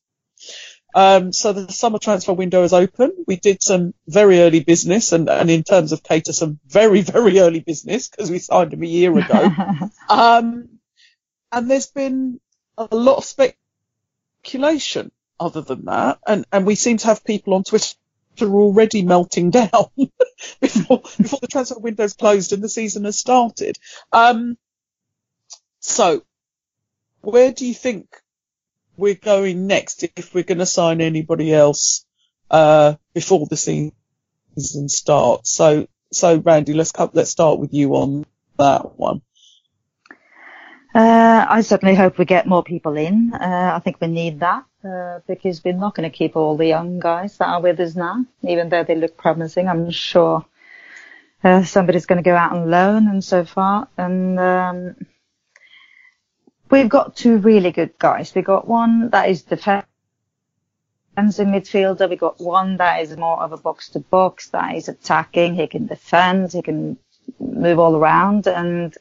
Um, so the summer transfer window is open. We did some very early business and, and in terms of Keita, some very, very early business because we signed him a year ago. um, and there's been a lot of speculation other than that. And, and we seem to have people on Twitter already melting down before, before the transfer window's closed and the season has started. Um, so where do you think we're going next if we're going to sign anybody else uh, before the season starts. So, so Randi, let's let's start with you on that one. Uh, I certainly hope we get more people in. Uh, I think we need that uh, because we're not going to keep all the young guys that are with us now, even though they look promising. I'm sure uh, somebody's going to go out on loan and so far. And um, we've got two really good guys. We got one that is defensive midfielder. We got one that is more of a box to box, that is attacking. He can defend. He can move all around and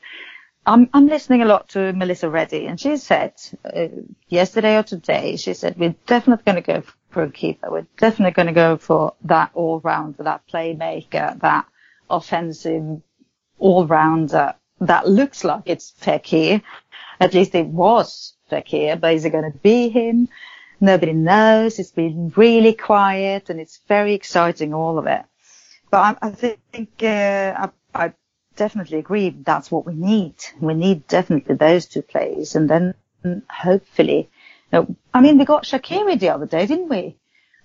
I'm, I'm listening a lot to Melissa Reddy, and she said uh, yesterday or today, she said we're definitely going to go for a keeper. We're definitely going to go for that all rounder, that playmaker, that offensive all rounder that looks like it's Fekir. At least it was Fekir, but is it going to be him? Nobody knows. It's been really quiet, and it's very exciting, all of it. But I, I think uh, I, I definitely agree that's what we need. We need definitely those two plays. and then hopefully, you know, I mean, we got Shaqiri the other day, didn't we?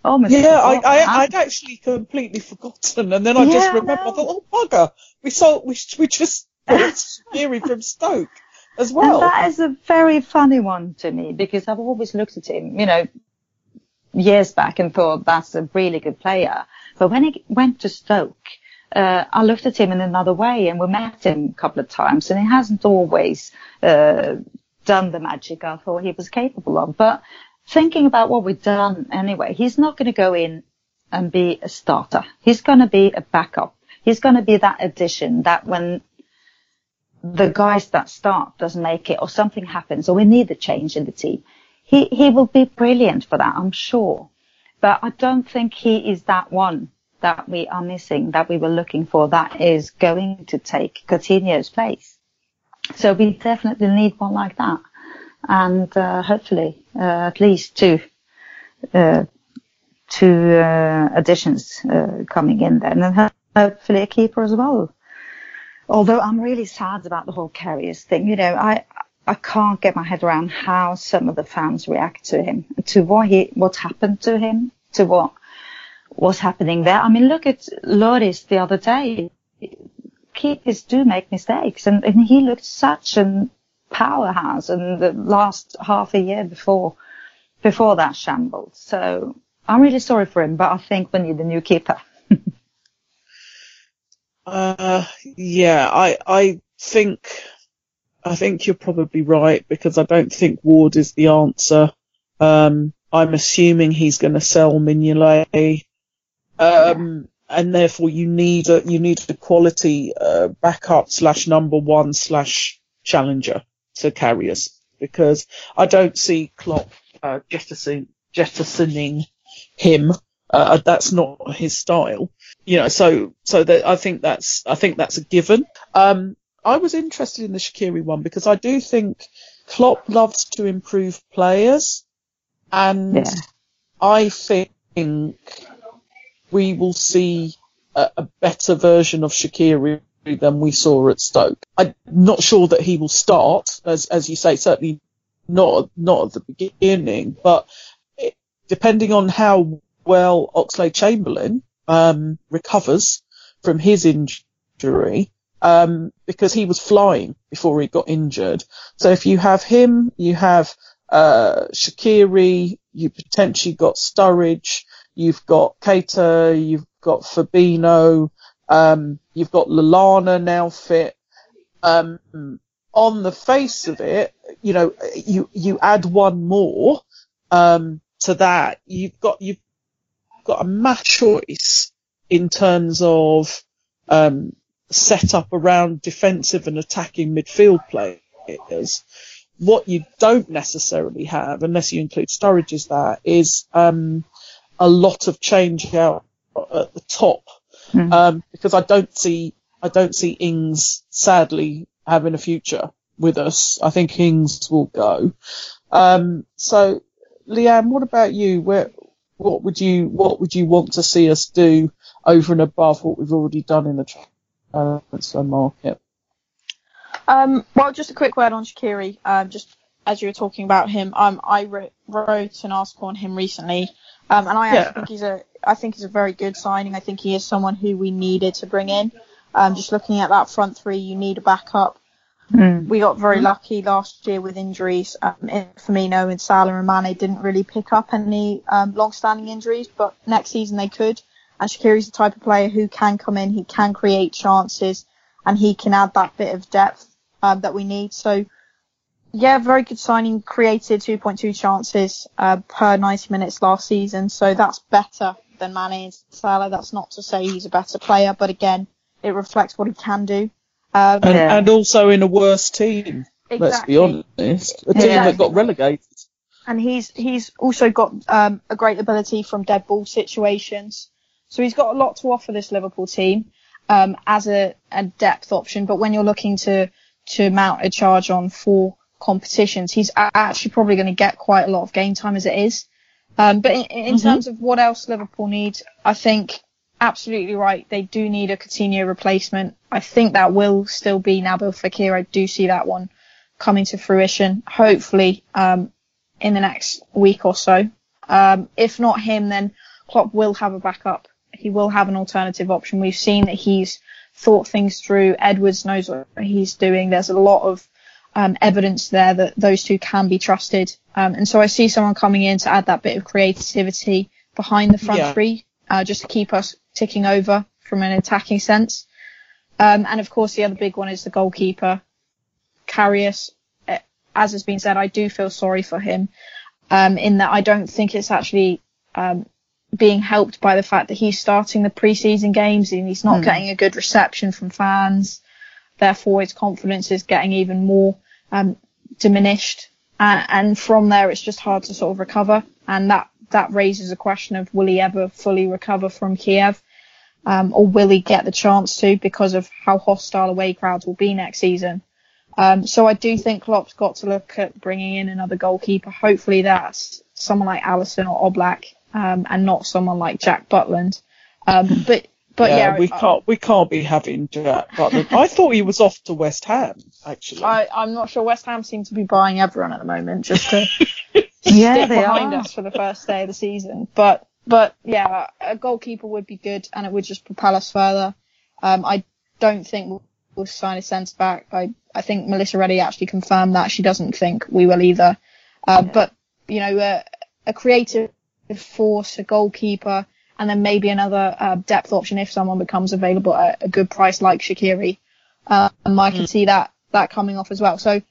Almost. Yeah, I, I, would actually completely forgotten, and then I yeah, just remembered. I thought, oh bugger, we saw we we just Shaqiri from Stoke as well. And that is a very funny one to me because I've always looked at him, you know, years back and thought that's a really good player. But when he went to Stoke, uh, I looked at him in another way and we met him a couple of times and he hasn't always uh, done the magic I thought he was capable of. But thinking about what we've done anyway, he's not going to go in and be a starter. He's going to be a backup. He's going to be that addition that when the guys that start doesn't make it or something happens or we need a change in the team, he, he will be brilliant for that, I'm sure. But I don't think he is that one that we are missing, that we were looking for, that is going to take Coutinho's place. So we definitely need one like that. And uh, hopefully, uh, at least two, uh, two uh, additions uh, coming in there. And hopefully a keeper as well. Although I'm really sad about the whole Karius thing. You know, I, I can't get my head around how some of the fans react to him, to what he, what happened to him, to what was happening there. I mean, look at Lloris the other day. Keepers do make mistakes, and, and he looked such a powerhouse in the last half a year before before that shambles. So I'm really sorry for him, but I think we need a new keeper. Uh, yeah, I I think I think you're probably right because I don't think Ward is the answer. Um, I'm assuming he's going to sell Mignolet. Um, and therefore you need a, you need a quality, uh, backup slash number one slash challenger to carry us because I don't see Klopp, uh, jettison, jettisoning him. Uh, that's not his style, you know. So, so that I think that's I think that's a given. Um, I was interested in the Shaqiri one because I do think Klopp loves to improve players, and yeah. I think we will see a, a better version of Shaqiri than we saw at Stoke. I'm not sure that he will start, as as you say, certainly not not at the beginning, but it, depending on how well Oxlade Chamberlain um, recovers from his injury, um, because he was flying before he got injured. So if you have him, you have uh, Shaqiri, you potentially got Sturridge, You've got Keita, you've got Fabinho, um, you've got Lallana now fit. Um, on the face of it, you know, you, you add one more, um, to that, you've got, you've got a match choice in terms of, um, set up around defensive and attacking midfield players. What you don't necessarily have, unless you include Sturridge, is that is um, a lot of change out at the top mm. um, because I don't see I don't see Ings sadly having a future with us. I think Ings will go. Um, so, Leanne, what about you? Where what would you what would you want to see us do over and above what we've already done in the transfer market? Um, well, just a quick word on Shaqiri. Um, just as you were talking about him, um, I wrote, wrote an article on him recently um, and I yeah. think he's a I think he's a very good signing. I think he is someone who we needed to bring in. Um, just looking at that front three, you need a backup. Mm. We got very lucky last year with injuries. Um, Firmino and Salah and Mane didn't really pick up any um, long-standing injuries, but next season they could. And Shaqiri's the type of player who can come in, he can create chances, and he can add that bit of depth um, that we need. So, yeah, very good signing. Created 2.2 chances uh, per 90 minutes last season, so that's better than Mane and Salah. That's not to say he's a better player, but again, it reflects what he can do. Um, And, and also in a worse team. Let's be honest, a team Yeah. that got relegated. and he's he's also got um, a great ability from dead ball situations. So he's got a lot to offer this Liverpool team um, as a, a depth option. But when you're looking to to mount a charge on four competitions, he's actually probably going to get quite a lot of game time as it is. Um, but in, in Mhm. terms of what else Liverpool needs, I think absolutely right. They do need a Coutinho replacement. I think that will still be Nabil Fekir. I do see that one coming to fruition. Hopefully, um, in the next week or so. Um, if not him, then Klopp will have a backup. He will have an alternative option. We've seen that he's thought things through. Edwards knows what he's doing. There's a lot of um, evidence there that those two can be trusted. Um, and so I see someone coming in to add that bit of creativity behind the front Yeah. three, uh, just to keep us ticking over from an attacking sense. Um, and of course, the other big one is the goalkeeper, Karius. As has been said, I do feel sorry for him, um, in that I don't think it's actually um, being helped by the fact that he's starting the preseason games and he's not Hmm. getting a good reception from fans. Therefore, his confidence is getting even more um, diminished, and, and from there, it's just hard to sort of recover. And that that raises a question of will he ever fully recover from Kiev, um, or will he get the chance to because of how hostile away crowds will be next season? Um, so I do think Klopp's got to look at bringing in another goalkeeper. Hopefully that's someone like Alisson or Oblak, um, and not someone like Jack Butland. Um, but but yeah, we I- can't we can't be having Jack Butland. I thought he was off to West Ham actually. I, I'm not sure. West Ham seem to be buying everyone at the moment just to Yeah, stick behind are. us for the first day of the season. But but yeah, a goalkeeper would be good, and it would just propel us further. Um, I don't think we'll, we'll sign a centre back. I I think Melissa Reddy actually confirmed that she doesn't think we will either. Uh, But you know, a, a creative force, a goalkeeper, and then maybe another uh, depth option if someone becomes available at a good price like Shaqiri. Um, I can see that that coming off as well. So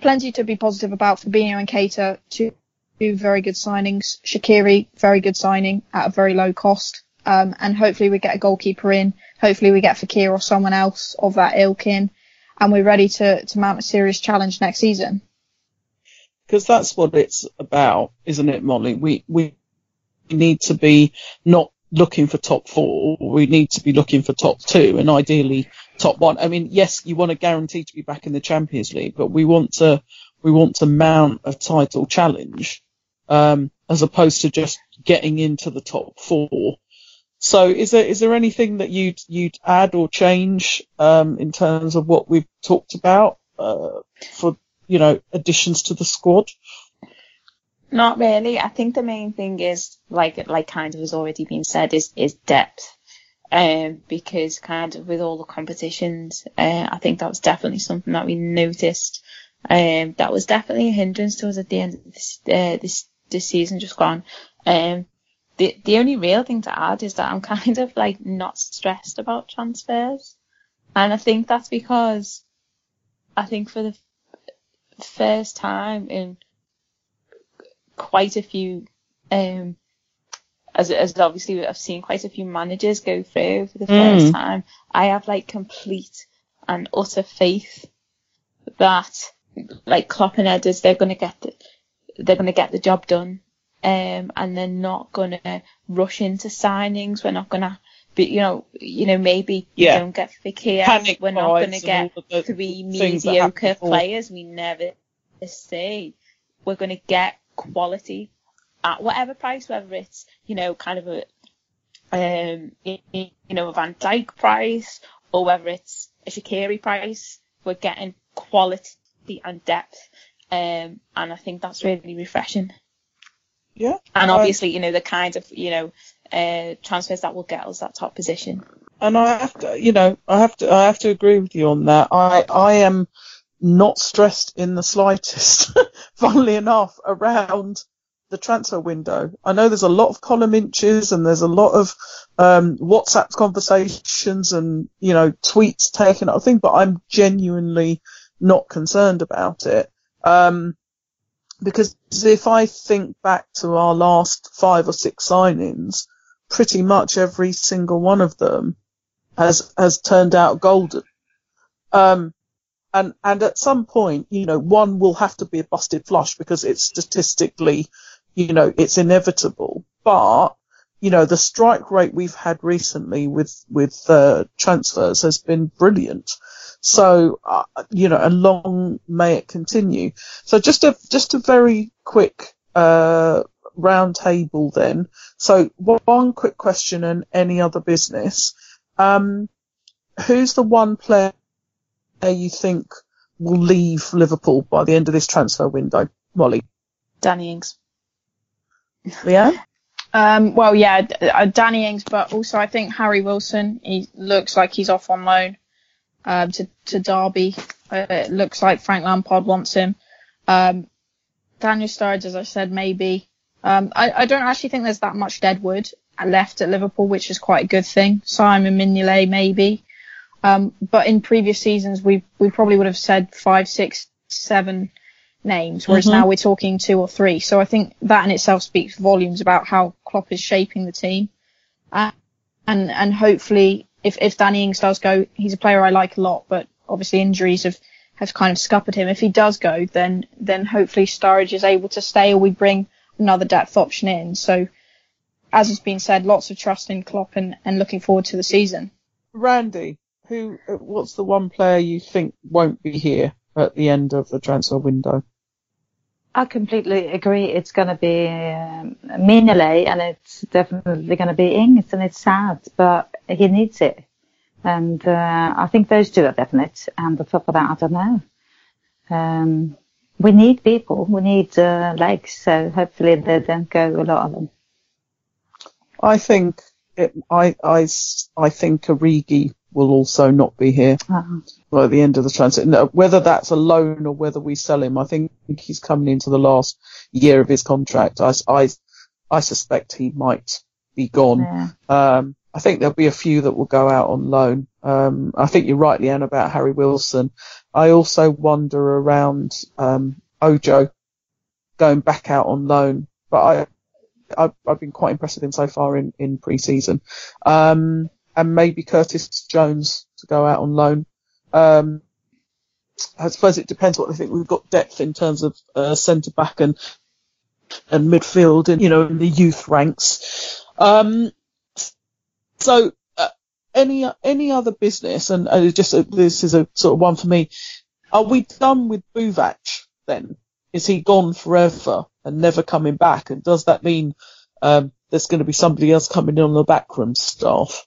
plenty to be positive about. Fabinho and Keita, two, two very good signings. Shaqiri, very good signing at a very low cost. Um, and hopefully we get a goalkeeper in. Hopefully we get Fekir or someone else of that ilk in. And we're ready to, to mount a serious challenge next season. because that's what it's about, isn't it, Mollie? We we need to be not looking for top four. We need to be looking for top two, and ideally top one. I mean, yes, you want to guarantee to be back in the Champions League, but we want to we want to mount a title challenge, um, as opposed to just getting into the top four. So, is there is there anything that you'd you'd add or change um, in terms of what we've talked about uh, for you know additions to the squad? Not really. I think the main thing is like like kind of has already been said is is depth. Um, because kind of with all the competitions, uh, I think that was definitely something that we noticed. Um, that was definitely a hindrance to us at the end of this uh, this this season just gone. Um, the the only real thing to add is that I'm kind of like not stressed about transfers, and I think that's because I think for the first time in quite a few um as as obviously I've seen quite a few managers go through for the first Mm. time. I have like complete and utter faith that like Klopp and Edwards they're gonna get the, they're gonna get the job done. Um and they're not gonna rush into signings. We're not gonna be you know you know maybe Yeah. we don't get Fekir. Panic We're not gonna get all of the three mediocre players we never see. We're going to get quality at whatever price, whether it's, you know, kind of a, um, you know, a Van Dijk price or whether it's a Shaqiri price. We're getting quality and depth. Um, and I think that's really refreshing. Yeah. And I- obviously, you know, the kind of, you know, uh, transfers that will get us that top position. and I have to, you know, I have to, I have to agree with you on that. I, I am not stressed in the slightest, funnily enough, around the transfer window. I know there's a lot of column inches and there's a lot of um, WhatsApp conversations and you know tweets taken up thing, but I'm genuinely not concerned about it. Um, because if I think back to our last five or six signings, pretty much every single one of them has has turned out golden. Um, and and at some point, you know, one will have to be a busted flush because it's statistically, you know, it's inevitable. But you know, the strike rate we've had recently with with uh, transfers has been brilliant. So uh, you know, and long may it continue. So just a just a very quick uh, round table then. So one quick question and any other business. Um, who's the one player you think will leave Liverpool by the end of this transfer window? Mollie. Danny Ings. Leanne? Um, well, yeah, uh, Danny Ings, but also I think Harry Wilson. He looks like he's off on loan um, to to Derby. Uh, it looks like Frank Lampard wants him. Um, Daniel Sturridge, as I said, maybe. Um, I, I don't actually think there's that much deadwood left at Liverpool, which is quite a good thing. Simon Mignolet, maybe. Um, but in previous seasons, we we probably would have said five, six, seven names, whereas Mhm. now we're talking two or three. So I think that in itself speaks volumes about how Klopp is shaping the team. Uh, and and hopefully, if if Danny Ings does go, he's a player I like a lot, but obviously injuries have have kind of scuppered him. If he does go, then then hopefully Sturridge is able to stay, or we bring another depth option in. So, as has been said, lots of trust in Klopp and, and looking forward to the season. Randi, who? uh, What's the one player you think won't be here at the end of the transfer window? I completely agree. It's going to be um, and it's definitely going to be Ings and it's sad, but he needs it. And uh, I think those two are definite. And the top of that, I don't know. Um, we need people. We need uh, legs. So hopefully they don't go, a lot of them. I think it, I, I, I think Origi will also not be here Uh, well, at the end of the transfer. No, whether that's a loan or whether we sell him, I think he's coming into the last year of his contract. I I suspect he might be gone. yeah. Um, I think there'll be a few that will go out on loan. Um, I think you're right, Leanne, about Harry Wilson. I also wonder around um, Ojo going back out on loan, but I, I've, I've been quite impressed with him so far in, in pre-season. Um, and maybe Curtis Jones to go out on loan. Um, I suppose it depends what they think. We've got depth in terms of uh, centre back and and midfield, and you know, in the youth ranks. Um, so, uh, any any other business, and uh, just uh, this is a sort of one for me. Are we done with Buvac then? Is he gone forever and never coming back? And does that mean um, there's going to be somebody else coming in on the backroom staff?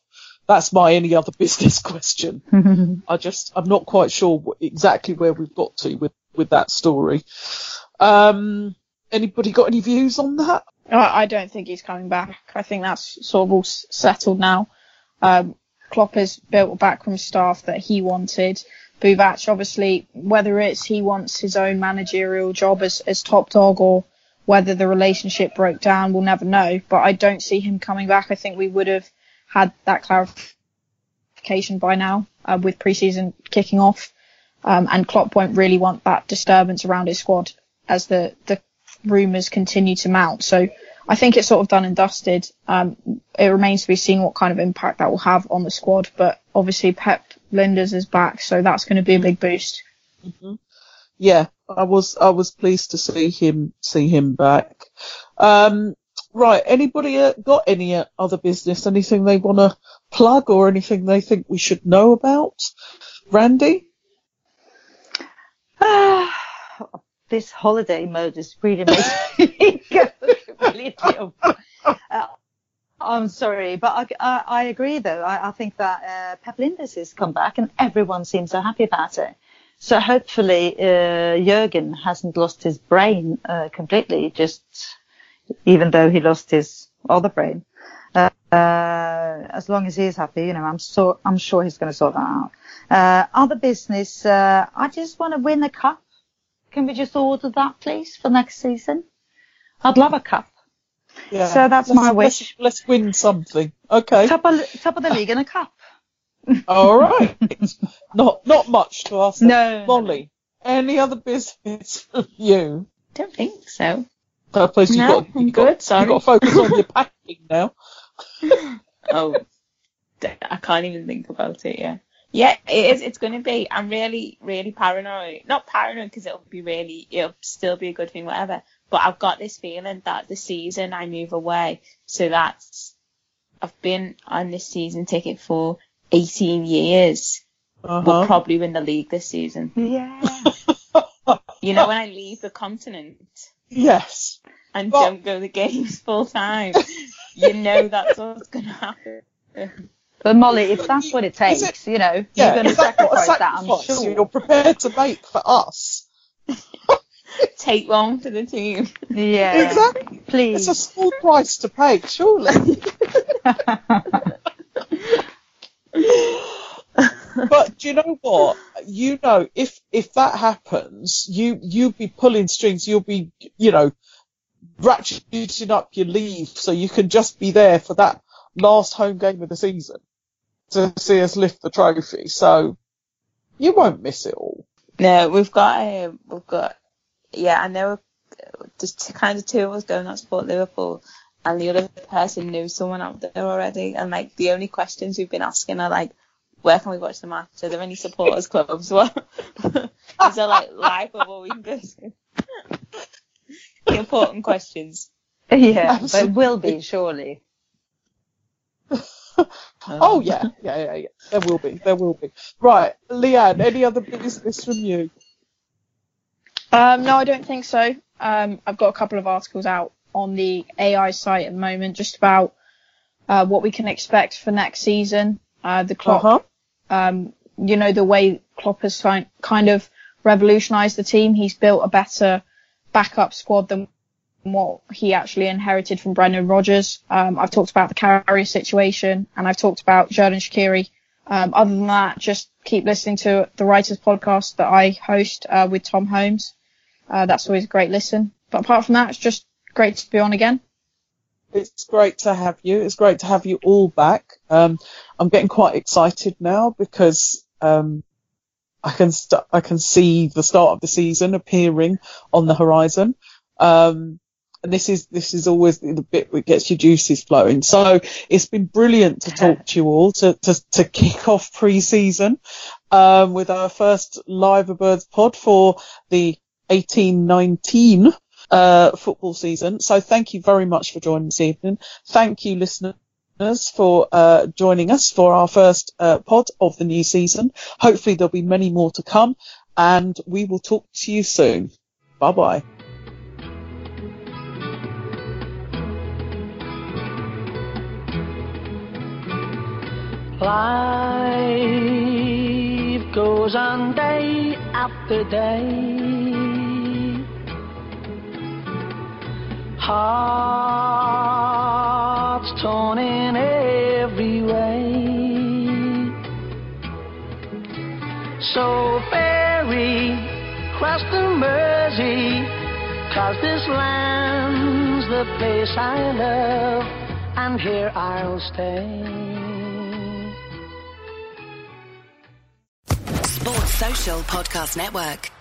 That's my any other business question. I just I'm not quite sure exactly where we've got to with with that story. Um, anybody got any views on that? I don't think he's coming back. I think that's sort of all s- settled now. Um, Klopp has built a backroom staff that he wanted. Buvac, obviously, whether it's he wants his own managerial job as, as top dog or whether the relationship broke down, we'll never know. But I don't see him coming back. I think we would have had that clarification by now uh, with preseason kicking off. Um, and Klopp won't really want that disturbance around his squad as the, the rumours continue to mount. So I think it's sort of done and dusted. Um, it remains to be seen what kind of impact that will have on the squad. But obviously Pep Lijnders is back, so that's going to be a big boost. Yeah, I was I was pleased to see him see him back. Um, right, anybody uh, got any uh, other business? Anything they want to plug or anything they think we should know about? Randi? this holiday mode is really making me go completely. Uh, I'm sorry, but I, I, I agree though. I, I think that uh, Pep Lijnders has come back and everyone seems so happy about it. So hopefully uh, Jurgen hasn't lost his brain uh, completely, just even though he lost his other brain. Uh, uh, as long as he's happy, you know, I'm so I'm sure he's going to sort that out. Uh, other business, uh, I just want to win a cup. Can we just order that, please, for next season? I'd love a cup. Yeah. So that's Let's- my let's- wish. Let's, win something. Okay. Top of top of the league and a cup. All right. not not much to ask. No, no, Mollie. Any other business from you? Don't think so. Suppose you've No, got, I'm got, good, sorry. You've got to focus on your packing now. Oh, I can't even think about it. Yeah, yeah, it is. It's going to be. I'm really, really paranoid. Not paranoid because it'll be really, it'll still be a good thing, whatever. But I've got this feeling that the season I move away, so that's I've been on this season ticket for 18 years. Uh-huh. We'll probably win the league this season. Yeah. You know when I leave the continent Yes. and Well- don't go to the games full time, you know that's what's going to happen. But Mollie, if that's what it takes, you know, Yeah. you're going to is that sacrifice that, I'm sure. you're prepared to make for us? Take one for the team. Yeah. Exactly. Please. It's a small price to pay, surely. but do you know what? You know, if if that happens, you you'll be pulling strings. You'll be, you know, ratcheting up your leave so you can just be there for that last home game of the season to see us lift the trophy. So you won't miss it all. No, we've got um, we've got yeah. I know there's two, kind of two of us going out to support Liverpool, and the other person knew someone out there already. And like the only questions we've been asking are like, where can we watch the match? Are there any supporters clubs? What is there like live football we can go to? the important questions. Yeah, but it will be, surely. Oh yeah, yeah, yeah, yeah. There will be, there will be. Right, Leanne. Any other business from you? Um, no, I don't think so. Um, I've got a couple of articles out on the AI site at the moment, just about uh, what we can expect for next season. Uh, the Klopp, Uh-huh. um, you know, the way Klopp has fi- kind of revolutionised the team. He's built a better backup squad than what he actually inherited from Brendan Rodgers. Um, I've talked about the Karius situation, and I've talked about Xherdan Shaqiri. Um, other than that, just keep listening to the Writers Podcast that I host uh, with Tom Holmes. Uh, that's always a great listen. But apart from that, it's just great to be on again. It's great to have you. It's great to have you all back. Um, I'm getting quite excited now because um, I can st- I can see the start of the season appearing on the horizon. Um, and this is this is always the bit that gets your juices flowing. So it's been brilliant to talk to you all to to, to kick off pre-season um, with our first Liverbirds pod for the 1819 uh, football season. So thank you very much for joining this evening. Thank you, listeners. For uh, joining us for our first uh, pod of the new season. Hopefully, there'll be many more to come, and we will talk to you soon. Bye bye. Life goes on day after day. Hearts torn in every way. So ferry cross the Mersey, cause this land's the place I love, and here I'll stay. Sports Social Podcast Network.